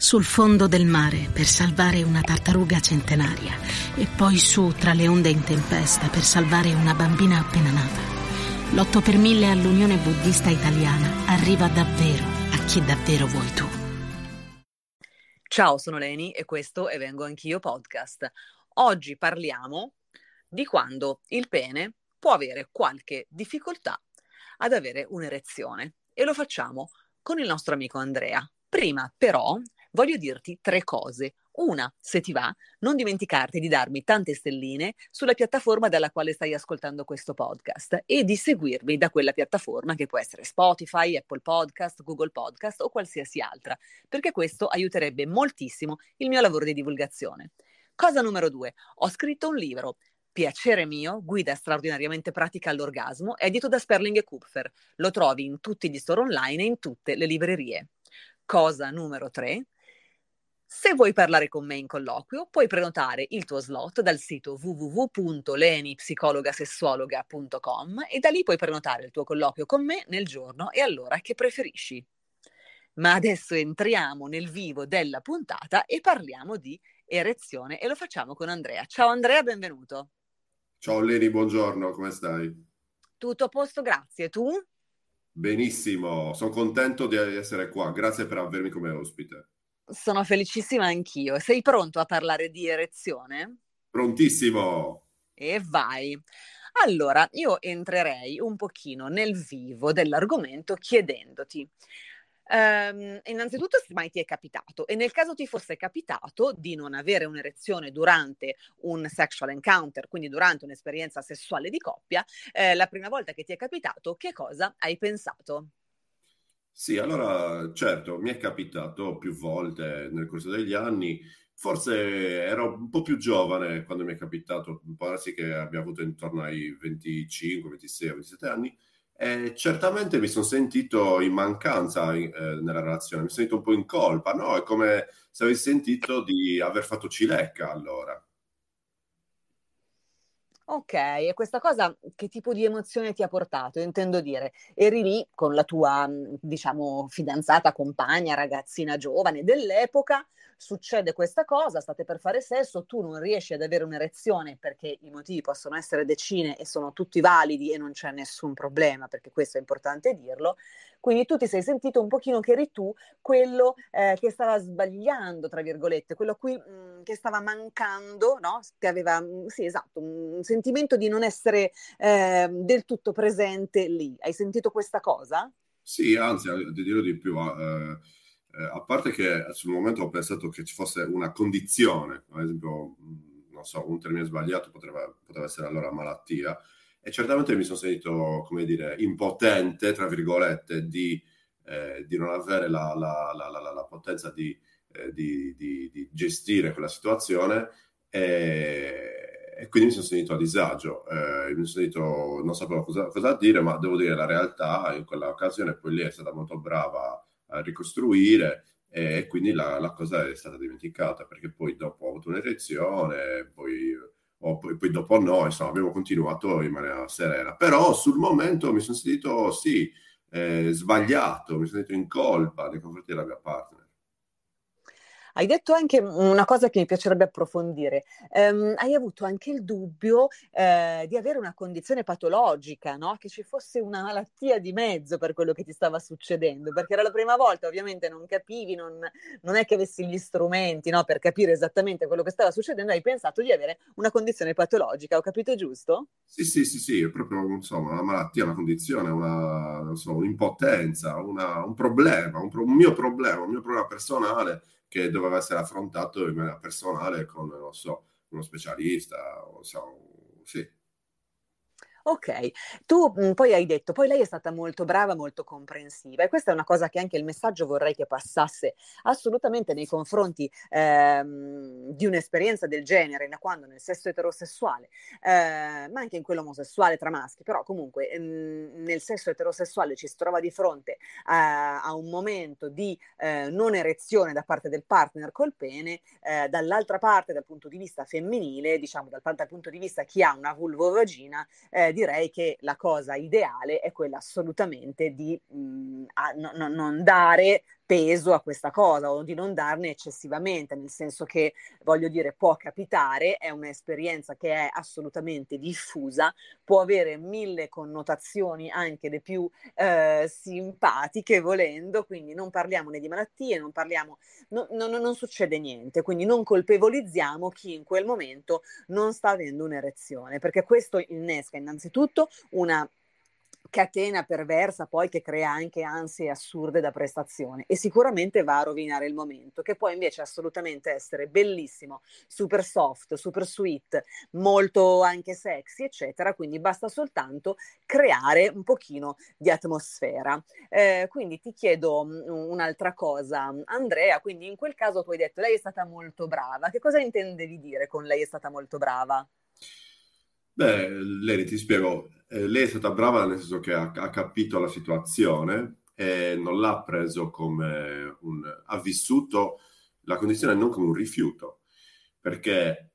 sul fondo del mare per salvare una tartaruga centenaria e poi su tra le onde in tempesta per salvare una bambina appena nata. L'8 per 1000 all'Unione Buddista Italiana arriva davvero a chi davvero vuoi tu. Ciao, sono Leni e questo è Vengo Anch'io podcast. Oggi parliamo di quando il pene può avere qualche difficoltà ad avere un'erezione e lo facciamo con il nostro amico Andrea. Prima però voglio dirti tre cose. Una, se ti va, non dimenticarti di darmi tante stelline sulla piattaforma dalla quale stai ascoltando questo podcast e di seguirmi da quella piattaforma che può essere Spotify, Apple Podcast, Google Podcast o qualsiasi altra, perché questo aiuterebbe moltissimo il mio lavoro di divulgazione. Cosa numero due, ho scritto un libro, Piacere mio, guida straordinariamente pratica all'orgasmo, edito da Sperling e Kupfer. Lo trovi in tutti gli store online e in tutte le librerie. Cosa numero 3? Se vuoi parlare con me in colloquio, puoi prenotare il tuo slot dal sito www.lenipsicologasessuologa.com e da lì puoi prenotare il tuo colloquio con me nel giorno e all'ora che preferisci. Ma adesso entriamo nel vivo della puntata e parliamo di erezione e lo facciamo con Andrea. Ciao Andrea, benvenuto. Ciao Leni, buongiorno, come stai? Tutto a posto, grazie. Tu? Benissimo, sono contento di essere qua, grazie per avermi come ospite. Sono felicissima anch'io. Sei pronto a parlare di erezione? Prontissimo! E vai. Allora, io entrerei un pochino nel vivo dell'argomento chiedendoti, Um, innanzitutto, se mai ti è capitato, e nel caso ti fosse capitato di non avere un'erezione durante un sexual encounter, quindi durante un'esperienza sessuale di coppia, eh, la prima volta che ti è capitato, che cosa hai pensato? Sì, allora certo, mi è capitato più volte nel corso degli anni, forse ero un po' più giovane quando mi è capitato, può darsi che abbia avuto intorno ai 25, 26, 27 anni, e certamente mi sono sentito in mancanza eh, nella relazione, mi sono sentito un po' in colpa, no? È come se avessi sentito di aver fatto cilecca allora. Ok, e questa cosa che tipo di emozione ti ha portato? Intendo dire, eri lì con la tua, diciamo, fidanzata, compagna, ragazzina giovane dell'epoca, succede questa cosa, state per fare sesso, tu non riesci ad avere un'erezione perché i motivi possono essere decine e sono tutti validi e non c'è nessun problema, perché questo è importante dirlo. Quindi tu ti sei sentito un pochino che eri tu quello eh, che stava sbagliando, tra virgolette, quello qui, mh, mm, che stava mancando, no? Che aveva, mm, sì, esatto, un sentimento di non essere eh, del tutto presente lì. Hai sentito questa cosa? Sì, anzi, ti dirò di più. Eh, eh, a parte che sul momento ho pensato che ci fosse una condizione, ad esempio, mm, non so, un termine sbagliato potrebbe, poteva essere allora malattia, e certamente mi sono sentito, come dire, impotente, tra virgolette, di, eh, di non avere la, la, la, la potenza di, eh, di, di, gestire quella situazione. E, e, quindi mi sono sentito a disagio, eh, mi sono sentito, non sapevo cosa, cosa, dire, ma devo dire la realtà in quella occasione poi lei è stata molto brava a ricostruire e quindi la, la cosa è stata dimenticata perché poi dopo ho avuto un'erezione, poi o poi, poi, dopo no, insomma, abbiamo continuato in maniera serena. Però sul momento mi sono sentito, sì, eh, sbagliato, mi sono sentito in colpa nei confronti della mia partner. Hai detto anche una cosa che mi piacerebbe approfondire. Um, hai avuto anche il dubbio eh, di avere una condizione patologica, no? che ci fosse una malattia di mezzo per quello che ti stava succedendo, perché era la prima volta, ovviamente non capivi, non, non è che avessi gli strumenti no? per capire esattamente quello che stava succedendo, hai pensato di avere una condizione patologica, ho capito giusto? Sì, sì, sì, sì, è proprio insomma, una malattia, una condizione, una, so, un'impotenza, una, un problema, un, pro, un mio problema, un mio problema personale che doveva essere affrontato in maniera personale con, non so, uno specialista, o so, sì. Ok, tu mh, poi hai detto, poi lei è stata molto brava, molto comprensiva e questa è una cosa che anche il messaggio vorrei che passasse assolutamente nei confronti ehm, di un'esperienza del genere, da quando nel sesso eterosessuale, eh, ma anche in quello omosessuale tra maschi, però comunque ehm, nel sesso eterosessuale ci si trova di fronte a, a un momento di eh, non erezione da parte del partner col pene, eh, dall'altra parte dal punto di vista femminile, diciamo dal, dal punto di vista chi ha una vulvovagina, eh, direi che la cosa ideale è quella assolutamente di mh, a, no, no, non dare peso a questa cosa o di non darne eccessivamente, nel senso che voglio dire può capitare, è un'esperienza che è assolutamente diffusa, può avere mille connotazioni anche le più eh, simpatiche volendo, quindi non parliamo né di malattie, non parliamo, no, no, non succede niente, quindi non colpevolizziamo chi in quel momento non sta avendo un'erezione, perché questo innesca innanzitutto una catena perversa poi che crea anche ansie assurde da prestazione e sicuramente va a rovinare il momento, che può invece assolutamente essere bellissimo, super soft, super sweet, molto anche sexy, eccetera. Quindi basta soltanto creare un pochino di atmosfera. Eh, quindi ti chiedo mm, un'altra cosa, Andrea. Quindi in quel caso tu hai detto lei è stata molto brava. Che cosa intendevi dire con lei è stata molto brava? Beh, Leni, ti spiego, eh, lei è stata brava nel senso che ha, ha, capito la situazione e non l'ha preso come un... ha vissuto la condizione non come un rifiuto, perché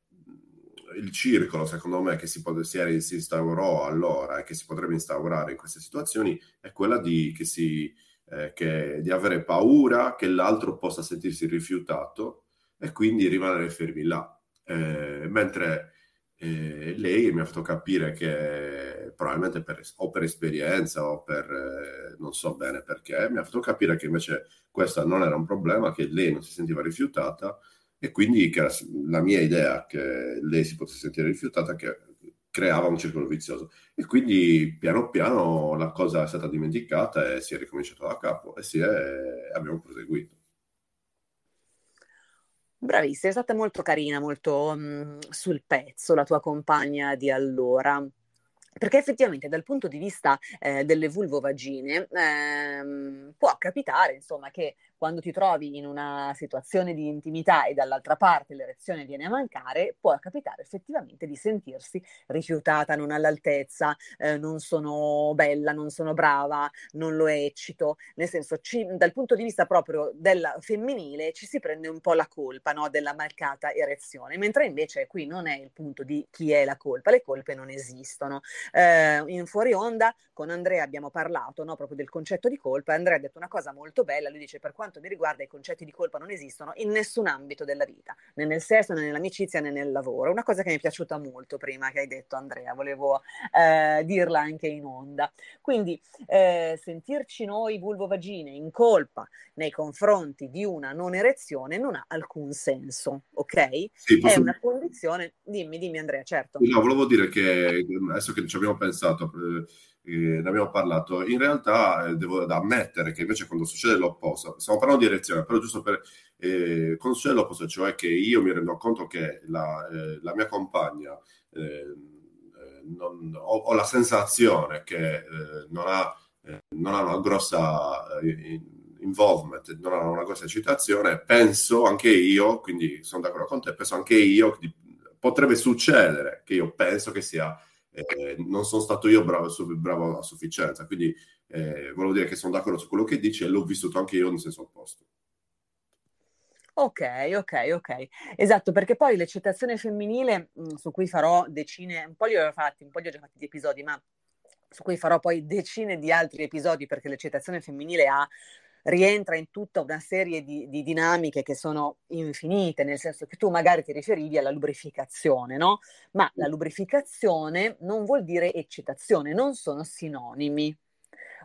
il circolo, secondo me, che si, pot- si, si instaurò allora e che si potrebbe instaurare in queste situazioni è quella di, che si, eh, che, di avere paura che l'altro possa sentirsi rifiutato e quindi rimanere fermi là. Eh, mentre e lei mi ha fatto capire che probabilmente per, o per esperienza o per eh, non so bene perché, mi ha fatto capire che invece questo non era un problema, che lei non si sentiva rifiutata e quindi che la mia idea che lei si potesse sentire rifiutata che creava un circolo vizioso e quindi piano piano la cosa è stata dimenticata e si è ricominciato da capo e è, abbiamo proseguito. Bravissima, è stata molto carina, molto mh, mm, sul pezzo la tua compagna di allora. Perché effettivamente dal punto di vista eh, delle vulvovagine ehm, può capitare insomma che quando ti trovi in una situazione di intimità e dall'altra parte l'erezione viene a mancare, può capitare effettivamente di sentirsi rifiutata, non all'altezza, eh, non sono bella, non sono brava, non lo eccito, nel senso ci, dal punto di vista proprio del femminile ci si prende un po' la colpa no, della mancata erezione, mentre invece qui non è il punto di chi è la colpa, le colpe non esistono. Eh, in fuori onda con Andrea abbiamo parlato no, proprio del concetto di colpa, Andrea ha detto una cosa molto bella, lui dice per quanto quanto mi riguarda i concetti di colpa non esistono in nessun ambito della vita, né nel sesso, né nell'amicizia, né nel lavoro. Una cosa che mi è piaciuta molto prima che hai detto Andrea, volevo eh, dirla anche in onda. Quindi eh, sentirci noi vulvovagine in colpa nei confronti di una non erezione non ha alcun senso, ok? Sì, posso... È una condizione, dimmi, dimmi Andrea, certo. No, volevo dire che adesso che ci abbiamo pensato, eh, eh, ne abbiamo parlato, in realtà eh, devo ammettere che invece quando succede l'opposto, stiamo parlando di erezione, però giusto per, eh, quando succede l'opposto, cioè che io mi rendo conto che la, eh, la mia compagna eh, eh, non, ho, ho, la sensazione che non ha, non, ha, una grossa involvement, non ha una grossa eccitazione, penso anche io, quindi sono d'accordo con te, penso anche io potrebbe succedere che io penso che sia eh, non sono stato io bravo, bravo a sufficienza, quindi eh, volevo dire che sono d'accordo su quello che dici e l'ho vissuto anche io nel senso opposto. Ok, ok, ok. Esatto, perché poi l'eccitazione femminile, mm, su cui farò decine, un po' li ho fatti, un po' li ho già fatti di episodi, ma su cui farò poi decine di altri episodi perché l'eccitazione femminile ha rientra in tutta una serie di, di, dinamiche che sono infinite, nel senso che tu magari ti riferivi alla lubrificazione, no? Ma la lubrificazione non vuol dire eccitazione, non sono sinonimi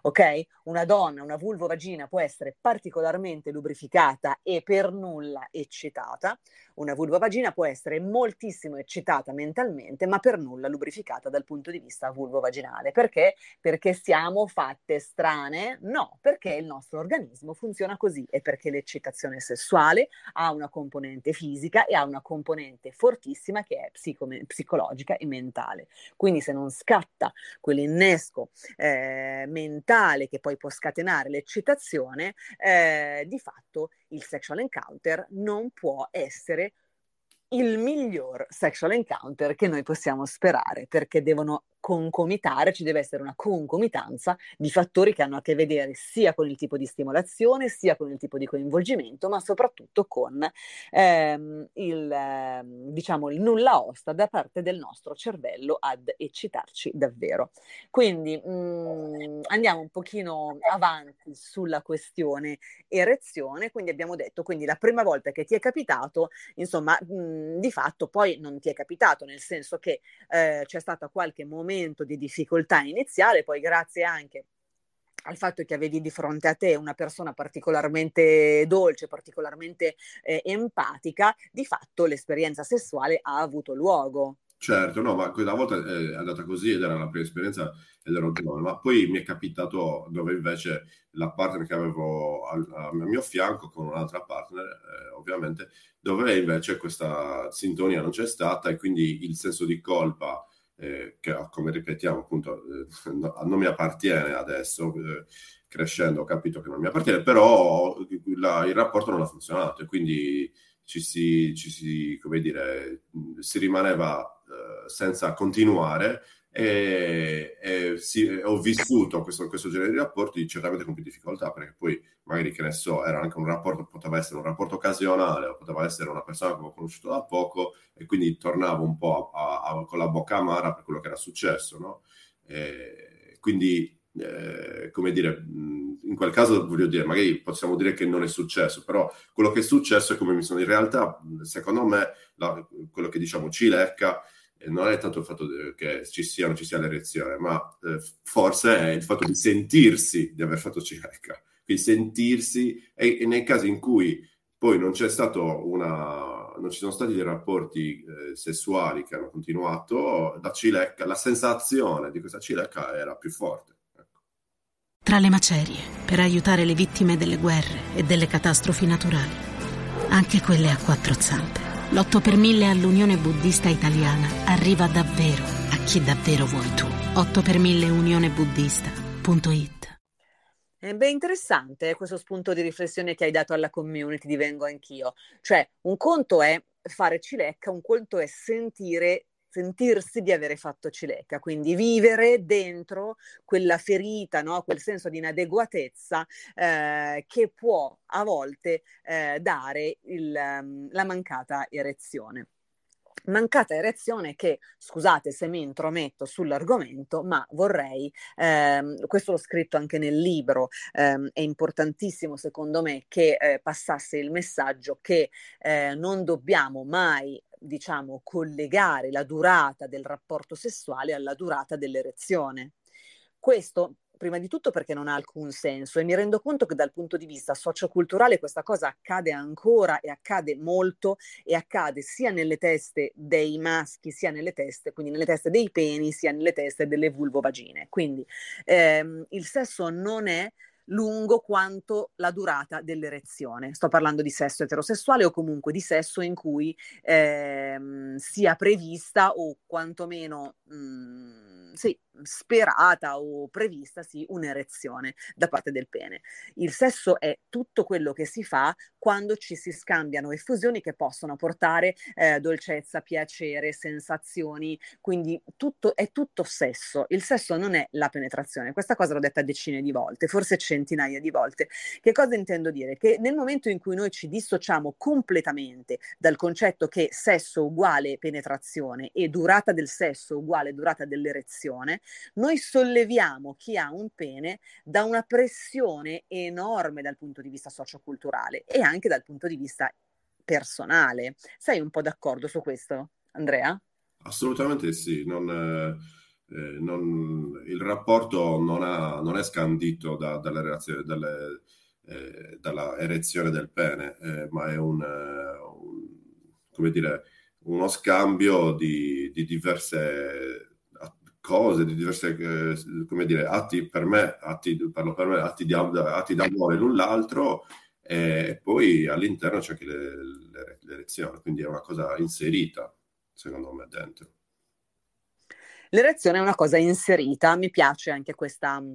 ok? Una donna, una vulvovagina può essere particolarmente lubrificata e per nulla eccitata, una vulvovagina può essere moltissimo eccitata mentalmente, ma per nulla lubrificata dal punto di vista vulvovaginale. Perché? Perché siamo fatte strane? No, perché il nostro organismo funziona così e perché l'eccitazione sessuale ha una componente fisica e ha una componente fortissima che è psico- psicologica e mentale. Quindi se non scatta quell'innesco eh, mentale, mentale che poi può scatenare l'eccitazione, eh, di fatto il sexual encounter non può essere il miglior sexual encounter che noi possiamo sperare perché devono concomitare, ci deve essere una concomitanza di fattori che hanno a che vedere sia con il tipo di stimolazione, sia con il tipo di coinvolgimento, ma soprattutto con ehm, il, eh, diciamo, il nulla osta da parte del nostro cervello ad eccitarci davvero. Quindi mh, mm, andiamo un pochino avanti sulla questione erezione, quindi abbiamo detto, quindi la prima volta che ti è capitato, insomma, mh, mm, di fatto poi non ti è capitato, nel senso che eh, c'è stato qualche momento di difficoltà iniziale, poi grazie anche al fatto che avevi di fronte a te una persona particolarmente dolce, particolarmente eh, empatica, di fatto l'esperienza sessuale ha avuto luogo. Certo, no, ma quella volta è andata così ed era la prima esperienza ed ero giovane, ma poi mi è capitato dove invece la partner che avevo al, al mio fianco con un'altra partner, eh, ovviamente, dove invece questa sintonia non c'è stata e quindi il senso di colpa eh, che come ripetiamo appunto eh, no, non mi appartiene adesso, eh, crescendo ho capito che non mi appartiene, però la, il rapporto non ha funzionato e quindi ci si, ci si come dire, si rimaneva eh, senza continuare e, e sì, ho vissuto questo, questo, genere di rapporti certamente con più difficoltà perché poi magari che ne so era anche un rapporto poteva essere un rapporto occasionale o poteva essere una persona che ho conosciuto da poco e quindi tornavo un po' a, a, con la bocca amara per quello che era successo no? E quindi eh, come dire in quel caso voglio dire magari possiamo dire che non è successo però quello che è successo è come mi sono in realtà secondo me la, quello che diciamo cilecca non è tanto il fatto che ci sia o non ci sia l'erezione, ma eh, forse è il fatto di sentirsi di aver fatto cilecca. Quindi sentirsi, e, e, nei casi in cui poi non c'è stato una, non ci sono stati dei rapporti eh, sessuali che hanno continuato, la cilecca, la sensazione di questa cilecca era più forte. Ecco. Tra le macerie, per aiutare le vittime delle guerre e delle catastrofi naturali, anche quelle a quattro zampe l'8 per 1000 all'Unione Buddista Italiana arriva davvero a chi davvero vuoi tu. 8 per 1000 unionebuddista.it è ben interessante questo spunto di riflessione che hai dato alla community di Vengo Anch'io. Cioè, un conto è fare cilecca, un conto è sentire sentirsi di avere fatto cilecca, quindi vivere dentro quella ferita, no? quel senso di inadeguatezza eh, che può a volte eh, dare il, um, la mancata erezione mancata erezione che, scusate se mi intrometto sull'argomento, ma vorrei, ehm, questo l'ho scritto anche nel libro, ehm, è importantissimo secondo me che eh, passasse il messaggio che eh, non dobbiamo mai diciamo, collegare la durata del rapporto sessuale alla durata dell'erezione. Questo prima di tutto perché non ha alcun senso e mi rendo conto che dal punto di vista socioculturale questa cosa accade ancora e accade molto e accade sia nelle teste dei maschi sia nelle teste, quindi nelle teste dei peni sia nelle teste delle vulvovagine. Quindi ehm, il sesso non è lungo quanto la durata dell'erezione. Sto parlando di sesso eterosessuale o comunque di sesso in cui ehm, sia prevista o quantomeno mh, mm, sì, sperata o prevista sì, un'erezione da parte del pene. Il sesso è tutto quello che si fa quando ci si scambiano effusioni che possono portare eh, dolcezza, piacere, sensazioni, quindi tutto, è tutto sesso. Il sesso non è la penetrazione, questa cosa l'ho detta decine di volte, forse centinaia di volte. Che cosa intendo dire? Che nel momento in cui noi ci dissociamo completamente dal concetto che sesso uguale penetrazione e durata del sesso uguale durata dell'erezione, noi solleviamo chi ha un pene da una pressione enorme dal punto di vista socioculturale e anche dal punto di vista personale. Sei un po' d'accordo su questo, Andrea? Assolutamente sì. Non, eh, eh non, il rapporto non, ha, non è scandito da, dalle reazioni, dalle, eh, dalla erezione del pene, eh, ma è un, eh, un, dire, uno scambio di, di diverse cose, di diverse, eh, come dire, atti per me, atti, parlo per me, atti, di, atti d'amore l'un l'altro, e poi all'interno c'è anche le, l'erezione, quindi è una cosa inserita, secondo me, dentro. L'erezione è una cosa inserita, mi piace anche questa mm,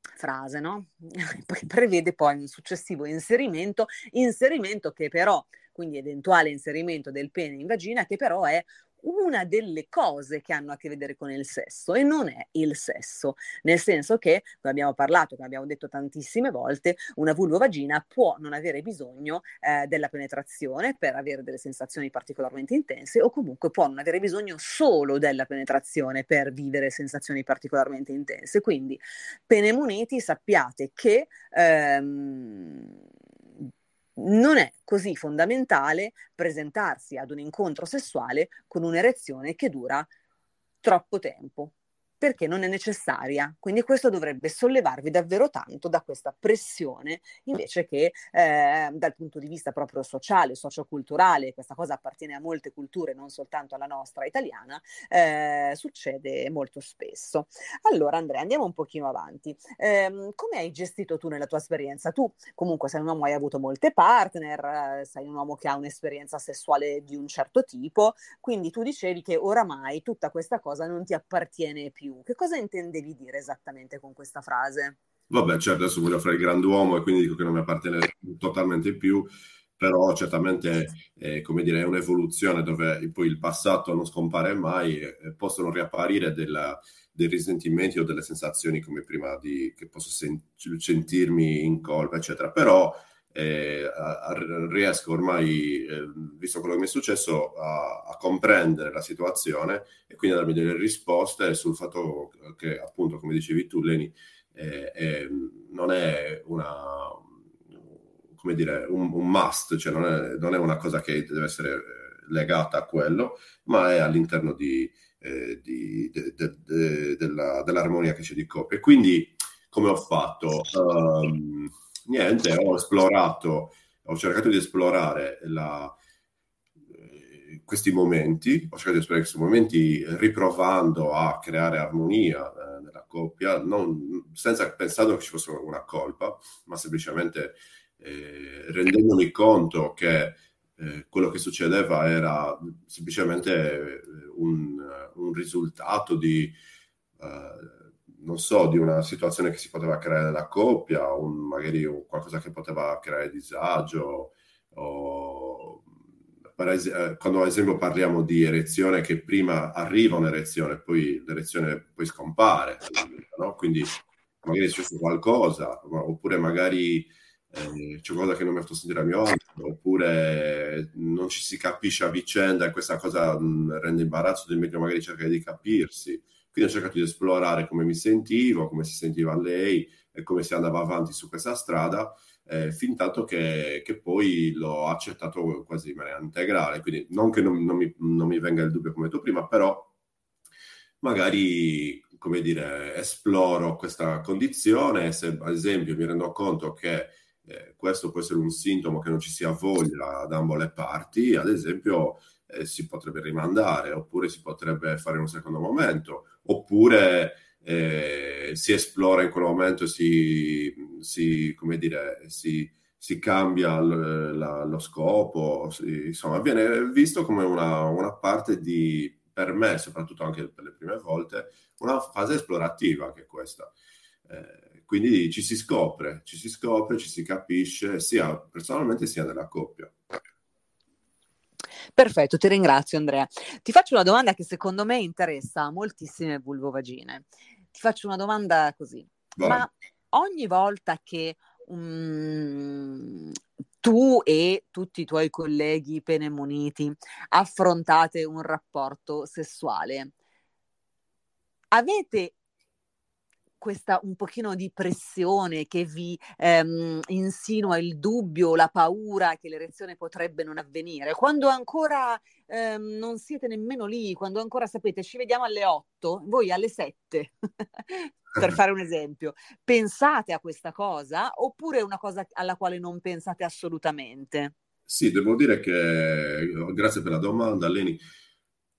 frase, no? Prevede poi un successivo inserimento, inserimento che però quindi eventuale inserimento del pene in vagina, che però è una delle cose che hanno a che vedere con il sesso e non è il sesso, nel senso che, come abbiamo parlato, come abbiamo detto tantissime volte, una vulvovagina può non avere bisogno eh, della penetrazione per avere delle sensazioni particolarmente intense o comunque può non avere bisogno solo della penetrazione per vivere sensazioni particolarmente intense. Quindi, pene muniti, sappiate che ehm, non è così fondamentale presentarsi ad un incontro sessuale con un'erezione che dura troppo tempo perché non è necessaria. Quindi questo dovrebbe sollevarvi davvero tanto da questa pressione, invece che eh, dal punto di vista proprio sociale, socioculturale, questa cosa appartiene a molte culture, non soltanto alla nostra italiana, eh, succede molto spesso. Allora Andrea, andiamo un pochino avanti. Eh, come hai gestito tu nella tua esperienza? Tu comunque sei un uomo, hai avuto molte partner, sei un uomo che ha un'esperienza sessuale di un certo tipo, quindi tu dicevi che oramai tutta questa cosa non ti appartiene più più. Che cosa intendevi dire esattamente con questa frase? Vabbè, certo, adesso voglio fare il grand'uomo e quindi dico che non mi appartiene totalmente più, però certamente eh, come dire, è un'evoluzione dove poi il passato non scompare mai e possono riapparire della, dei risentimenti o delle sensazioni come prima di che posso sen- sentirmi in colpa, eccetera. Però eh, riesco ormai, eh, visto quello che mi è successo, a, a, comprendere la situazione e quindi a darmi delle risposte sul fatto che, appunto, come dicevi tu, Leni, eh, non è una, come dire, un, un must, cioè non è, non è, una cosa che deve essere legata a quello, ma è all'interno di, eh, di, de, de, de, della, dell'armonia che c'è di coppia. E quindi, come ho fatto? Um, niente, ho esplorato, ho cercato di esplorare la, eh, questi momenti, ho cercato di esplorare questi momenti riprovando a creare armonia eh, nella coppia, non, senza pensando che ci fosse una colpa, ma semplicemente eh, rendendomi conto che eh, quello che succedeva era semplicemente un, un risultato di... Uh, non so, di una situazione che si poteva creare nella coppia, un, magari qualcosa che poteva creare disagio, o, es- eh, quando ad esempio parliamo di erezione che prima arriva un'erezione, poi l'erezione poi scompare, no? quindi magari è successo qualcosa, oppure magari eh, c'è qualcosa che non mi ha fatto sentire a mio agio, oppure non ci si capisce a vicenda e questa cosa mh, rende imbarazzo, del meglio magari cercare di capirsi. Quindi ho cercato di esplorare come mi sentivo, come si sentiva lei e come si andava avanti su questa strada, eh, fin tanto che, che, poi l'ho accettato quasi in maniera integrale. Quindi non che non, non, mi, non mi venga il dubbio come tu prima, però magari come dire, esploro questa condizione, se ad esempio mi rendo conto che eh, questo può essere un sintomo che non ci sia voglia da ambo le parti, ad esempio eh, si potrebbe rimandare, oppure si potrebbe fare in un secondo momento, oppure eh, si esplora in quel momento, si, si come dire, si, si cambia l, la, lo scopo, si, insomma, viene visto come una, una, parte di, per me, soprattutto anche per le prime volte, una fase esplorativa che è questa. Eh, quindi ci si scopre, ci si scopre, ci si capisce, sia personalmente sia nella coppia. Perfetto, ti ringrazio Andrea. Ti faccio una domanda che secondo me interessa moltissime vulvovagine. Ti faccio una domanda così. Vai. Ma ogni volta che um, tu e tutti i tuoi colleghi penemuniti affrontate un rapporto sessuale, avete questa un pochino di pressione che vi ehm, insinua il dubbio, la paura che l'erezione potrebbe non avvenire, quando ancora ehm, non siete nemmeno lì, quando ancora sapete ci vediamo alle 8, voi alle 7, per fare un esempio, pensate a questa cosa oppure è una cosa alla quale non pensate assolutamente? Sì, devo dire che, grazie per la domanda, Leni.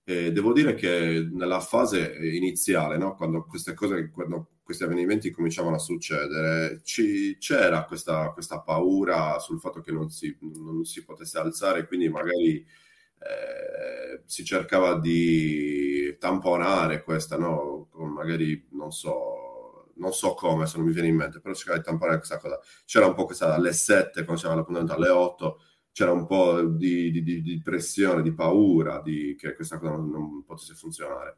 Eh, devo dire che nella fase iniziale, no, quando queste cose, quando questi avvenimenti cominciavano a succedere, ci, c'era questa, questa, paura sul fatto che non si, non si potesse alzare, quindi magari eh, si cercava di tamponare questa, no? Con magari non so, non so come, se non mi viene in mente, però cercava di tamponare questa cosa. C'era un po' questa alle 7, quando c'era l'appuntamento alle 8, c'era un po' di, di, di pressione, di paura di, che questa cosa non, non potesse funzionare.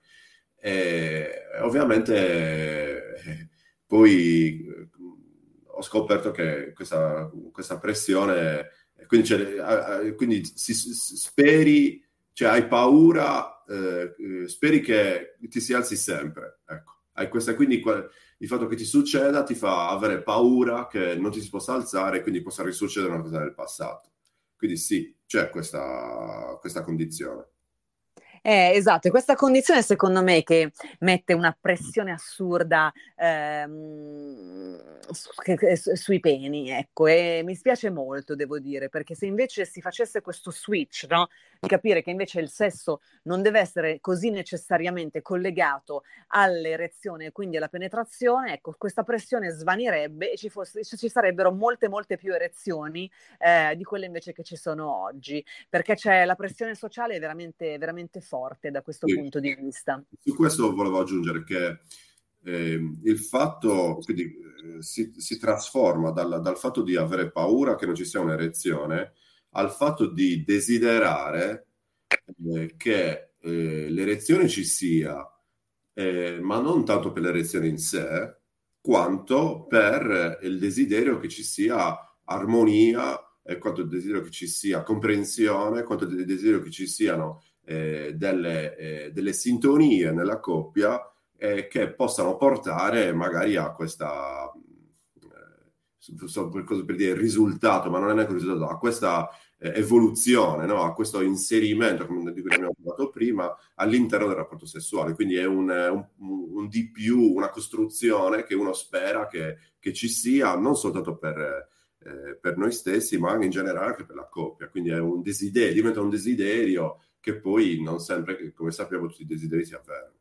E ovviamente poi eh, ho scoperto che questa, questa pressione, quindi, quindi si, speri, cioè hai paura, eh, speri che ti si alzi sempre. Ecco. Hai questa, quindi il fatto che ti succeda ti fa avere paura che non ti si possa alzare e quindi possa risuccedere una cosa del passato. Quindi sì, c'è questa, questa condizione. Eh, esatto, e questa condizione secondo me che mette una pressione assurda ehm, su, su, sui peni, ecco, e mi spiace molto, devo dire, perché se invece si facesse questo switch, no? Di capire che invece il sesso non deve essere così necessariamente collegato all'erezione e quindi alla penetrazione, ecco, questa pressione svanirebbe e ci, fosse, ci sarebbero molte, molte più erezioni eh, di quelle invece che ci sono oggi, perché c'è la pressione sociale veramente, veramente forte da questo sì. punto di vista. Su questo volevo aggiungere che eh, il fatto, quindi eh, si, si, trasforma dal, dal, fatto di avere paura che non ci sia un'erezione al fatto di desiderare eh, che eh, l'erezione ci sia, eh, ma non tanto per l'erezione in sé, quanto per il desiderio che ci sia armonia quanto il desiderio che ci sia comprensione, quanto il desiderio che ci siano eh, delle, eh, delle, sintonie nella coppia eh, che possano portare magari a questa eh, per, per dire risultato, ma non è neanche un risultato, a questa eh, evoluzione, no? a questo inserimento, come di cui abbiamo parlato prima, all'interno del rapporto sessuale. Quindi è un, un, un, di più, una costruzione che uno spera che, che ci sia, non soltanto per, eh, per noi stessi, ma anche in generale anche per la coppia. Quindi è un desiderio, diventa un desiderio che poi non sempre, come sappiamo, tutti i desideri si avverano.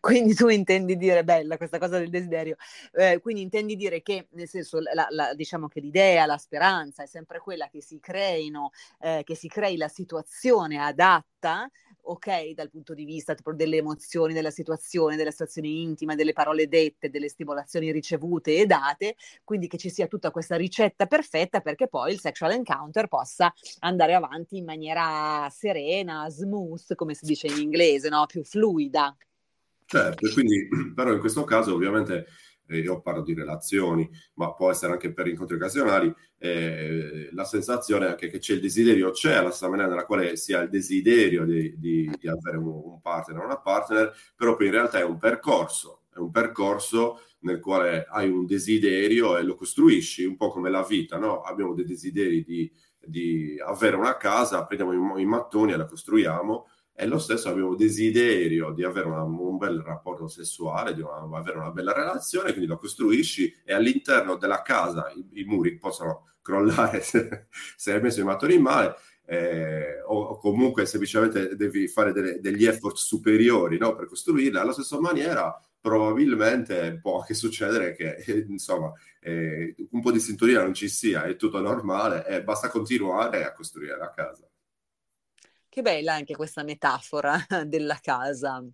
Quindi tu intendi dire, bella questa cosa del desiderio, eh, quindi intendi dire che nel senso, la, la, diciamo che l'idea, la speranza è sempre quella che si creino, eh, che si crei la situazione adatta ok dal punto di vista delle emozioni, della situazione, della situazione intima, delle parole dette, delle stimolazioni ricevute e date, quindi che ci sia tutta questa ricetta perfetta perché poi il sexual encounter possa andare avanti in maniera serena, smooth, come si dice in inglese, no? più fluida. Certo, quindi però in questo caso ovviamente eh, io parlo di relazioni, ma può essere anche per incontri occasionali, eh, la sensazione è che, che, c'è il desiderio, c'è la stessa maniera nella quale si ha il desiderio di, di, di avere un, un partner o una partner, però poi in realtà è un percorso, è un percorso nel quale hai un desiderio e lo costruisci, un po' come la vita, no? Abbiamo dei desideri di, di avere una casa, prendiamo i, i mattoni e la costruiamo, e lo stesso avevo desiderio di avere una, un bel rapporto sessuale, di una, avere una bella relazione, quindi lo costruisci e all'interno della casa i, i muri possono crollare se, hai messo i mattoni male eh, o, o, comunque semplicemente devi fare delle, degli effort superiori no, per costruirla. Alla stessa maniera probabilmente può anche succedere che insomma eh, un po' di sintonia non ci sia, è tutto normale e basta continuare a costruire la casa. Che bella anche questa metafora della casa.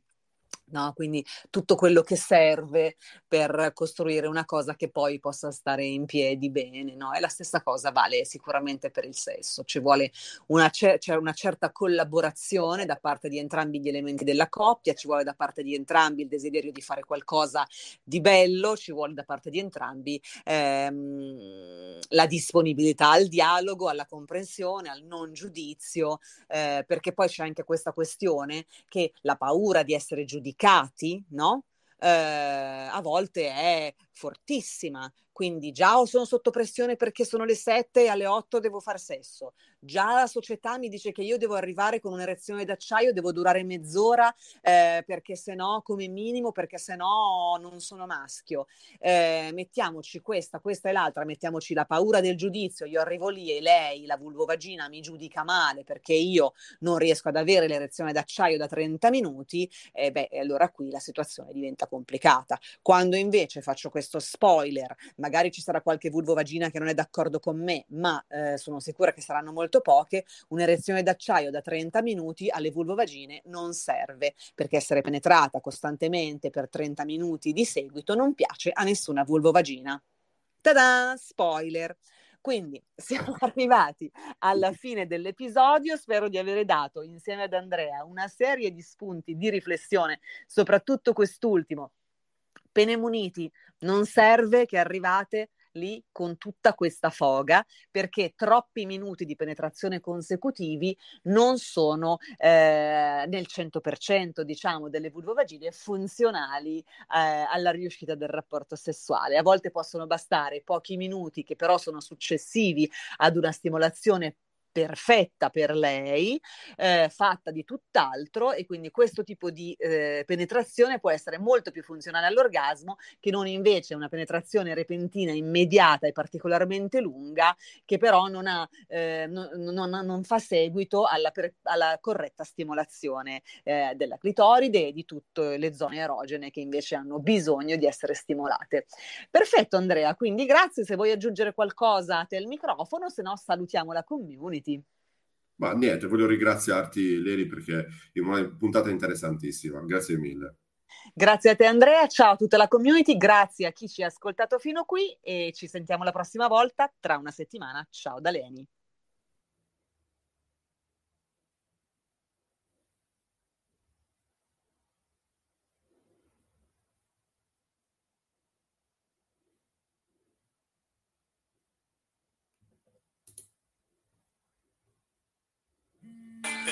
No? Quindi tutto quello che serve per costruire una cosa che poi possa stare in piedi bene, no? E la stessa cosa vale sicuramente per il sesso, ci vuole una, cer- cioè una certa collaborazione da parte di entrambi gli elementi della coppia, ci vuole da parte di entrambi il desiderio di fare qualcosa di bello, ci vuole da parte di entrambi ehm, la disponibilità al dialogo, alla comprensione, al non giudizio, eh, perché poi c'è anche questa questione che la paura di essere giudicati mercati, no? Eh, a volte è fortissima, quindi già sono sotto pressione perché sono le 7 e alle 8 devo far sesso, già la società mi dice che io devo arrivare con un'erezione d'acciaio, devo durare mezz'ora eh, perché se no, come minimo, perché se no non sono maschio. Eh, mettiamoci questa, questa e l'altra, mettiamoci la paura del giudizio, io arrivo lì e lei, la vulvovagina, mi giudica male perché io non riesco ad avere l'erezione d'acciaio da 30 minuti, e eh, beh, allora qui la situazione diventa complicata. Quando invece faccio questo spoiler, magari ci sarà qualche vulvovagina che non è d'accordo con me, ma eh, sono sicura che saranno molto molto poche, un'erezione d'acciaio da 30 minuti alle vulvovagine non serve, perché essere penetrata costantemente per 30 minuti di seguito non piace a nessuna vulvovagina. Tada! Spoiler! Quindi siamo arrivati alla fine dell'episodio, spero di aver dato insieme ad Andrea una serie di spunti di riflessione, soprattutto quest'ultimo. Penemuniti, non serve che arrivate lì con tutta questa foga perché troppi minuti di penetrazione consecutivi non sono eh, nel 100% diciamo delle vulvovagine funzionali eh, alla riuscita del rapporto sessuale. A volte possono bastare pochi minuti che però sono successivi ad una stimolazione perfetta per lei, eh, fatta di tutt'altro e quindi questo tipo di eh, penetrazione può essere molto più funzionale all'orgasmo che non invece una penetrazione repentina, immediata e particolarmente lunga che però non, ha, eh, non, non, non fa seguito alla, per, alla corretta stimolazione eh, della clitoride e di tutte le zone erogene che invece hanno bisogno di essere stimolate. Perfetto Andrea, quindi grazie, se vuoi aggiungere qualcosa a te il microfono, se no salutiamo la community community. Ma niente, voglio ringraziarti Leri perché è una puntata interessantissima. Grazie mille. Grazie a te Andrea, ciao a tutta la community, grazie a chi ci ha ascoltato fino qui e ci sentiamo la prossima volta tra una settimana. Ciao da Leni.